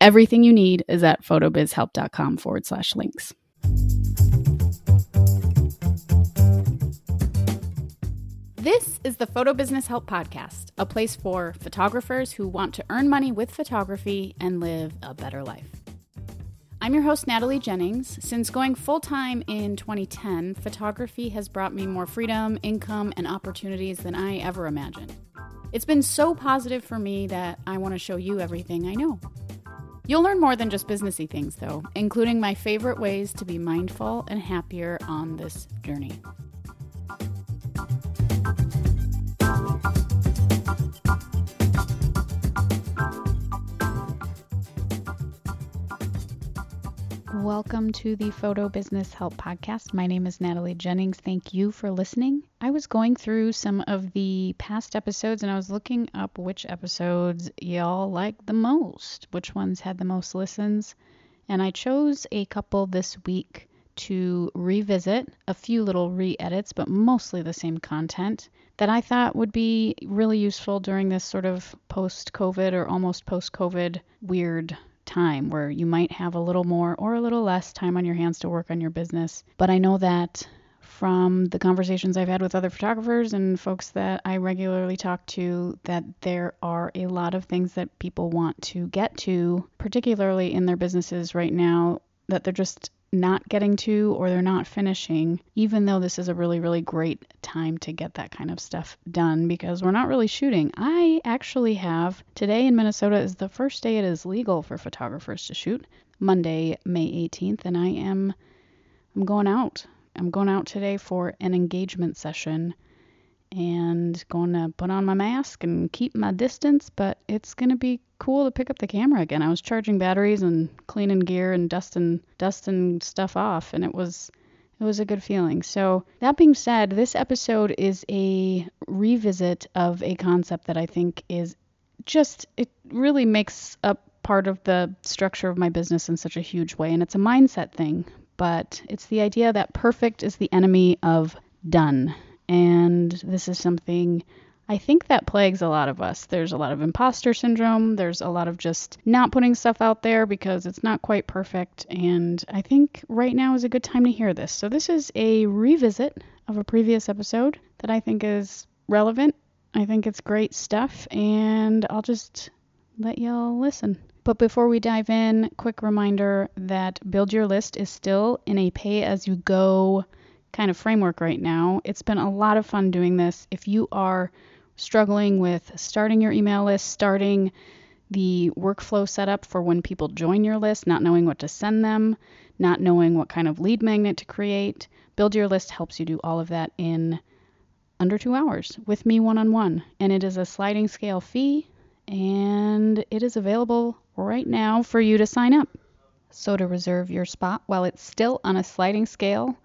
Everything you need is at photobizhelp.com forward slash links. This is the Photo Business Help Podcast, a place for photographers who want to earn money with photography and live a better life. I'm your host, Natalie Jennings. Since going full time in 2010, photography has brought me more freedom, income, and opportunities than I ever imagined. It's been so positive for me that I want to show you everything I know. You'll learn more than just businessy things, though, including my favorite ways to be mindful and happier on this journey. Welcome to the Photo Business Help Podcast. My name is Natalie Jennings. Thank you for listening. I was going through some of the past episodes and I was looking up which episodes y'all liked the most, which ones had the most listens. And I chose a couple this week to revisit, a few little re edits, but mostly the same content that I thought would be really useful during this sort of post COVID or almost post COVID weird time where you might have a little more or a little less time on your hands to work on your business. But I know that from the conversations I've had with other photographers and folks that I regularly talk to that there are a lot of things that people want to get to, particularly in their businesses right now, that they're just not getting to or they're not finishing, even though this is a really, really great time to get that kind of stuff done because we're not really shooting. I actually have today in Minnesota is the first day it is legal for photographers to shoot, Monday, May 18th, and I am I'm going out. I'm going out today for an engagement session and going to put on my mask and keep my distance, but it's going to be cool to pick up the camera again. I was charging batteries and cleaning gear and dusting dusting stuff off and it was it was a good feeling. So, that being said, this episode is a revisit of a concept that I think is just it really makes up part of the structure of my business in such a huge way and it's a mindset thing, but it's the idea that perfect is the enemy of done. And this is something I think that plagues a lot of us. There's a lot of imposter syndrome. There's a lot of just not putting stuff out there because it's not quite perfect. And I think right now is a good time to hear this. So, this is a revisit of a previous episode that I think is relevant. I think it's great stuff. And I'll just let y'all listen. But before we dive in, quick reminder that Build Your List is still in a pay as you go kind of framework right now. It's been a lot of fun doing this. If you are struggling with starting your email list, starting the workflow setup for when people join your list, not knowing what to send them, not knowing what kind of lead magnet to create, Build Your List helps you do all of that in under two hours with me one on one. And it is a sliding scale fee, and it is available right now for you to sign up. So, to reserve your spot while it's still on a sliding scale,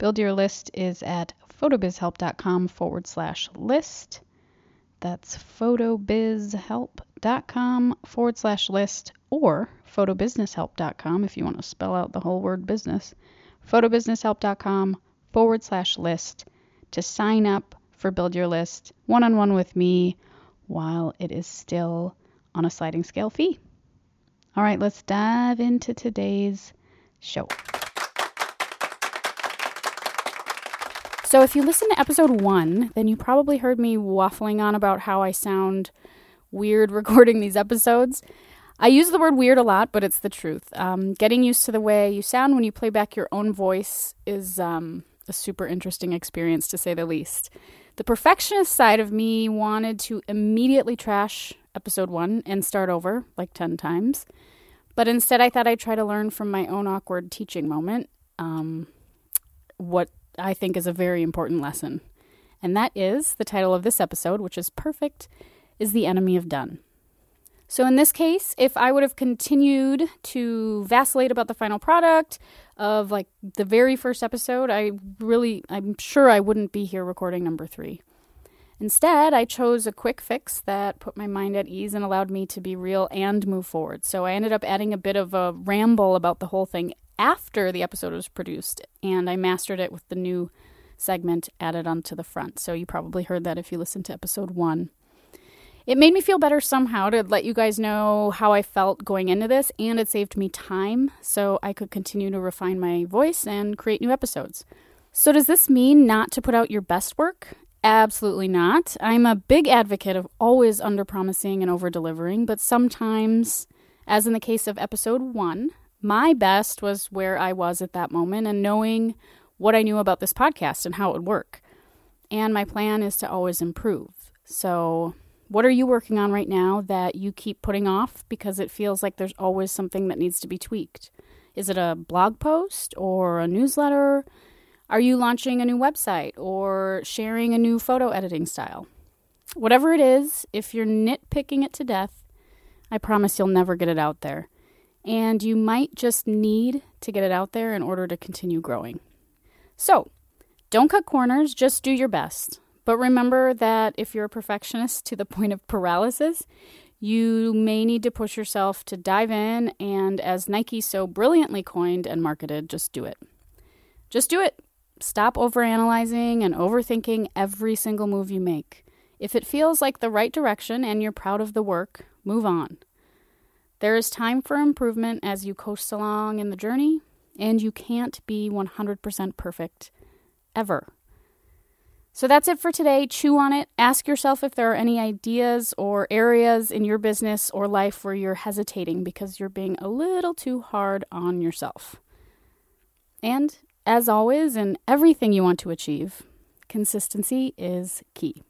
Build your list is at photobizhelp.com forward slash list. That's photobizhelp.com forward slash list or photobusinesshelp.com if you want to spell out the whole word business. Photobusinesshelp.com forward slash list to sign up for Build Your List one on one with me while it is still on a sliding scale fee. All right, let's dive into today's show. So, if you listen to episode one, then you probably heard me waffling on about how I sound weird recording these episodes. I use the word weird a lot, but it's the truth. Um, getting used to the way you sound when you play back your own voice is um, a super interesting experience, to say the least. The perfectionist side of me wanted to immediately trash episode one and start over like 10 times. But instead, I thought I'd try to learn from my own awkward teaching moment um, what I think is a very important lesson. And that is the title of this episode, which is perfect, is the enemy of done. So, in this case, if I would have continued to vacillate about the final product of like the very first episode, I really, I'm sure I wouldn't be here recording number three. Instead, I chose a quick fix that put my mind at ease and allowed me to be real and move forward. So, I ended up adding a bit of a ramble about the whole thing after the episode was produced, and I mastered it with the new segment added onto the front. So, you probably heard that if you listened to episode one. It made me feel better somehow to let you guys know how I felt going into this, and it saved me time so I could continue to refine my voice and create new episodes. So, does this mean not to put out your best work? Absolutely not. I'm a big advocate of always under promising and over delivering, but sometimes, as in the case of episode one, my best was where I was at that moment and knowing what I knew about this podcast and how it would work. And my plan is to always improve. So, what are you working on right now that you keep putting off because it feels like there's always something that needs to be tweaked? Is it a blog post or a newsletter? Are you launching a new website or sharing a new photo editing style? Whatever it is, if you're nitpicking it to death, I promise you'll never get it out there. And you might just need to get it out there in order to continue growing. So, don't cut corners, just do your best. But remember that if you're a perfectionist to the point of paralysis, you may need to push yourself to dive in and, as Nike so brilliantly coined and marketed, just do it. Just do it. Stop overanalyzing and overthinking every single move you make. If it feels like the right direction and you're proud of the work, move on. There is time for improvement as you coast along in the journey, and you can't be 100% perfect ever. So that's it for today. Chew on it. Ask yourself if there are any ideas or areas in your business or life where you're hesitating because you're being a little too hard on yourself. And as always, in everything you want to achieve, consistency is key.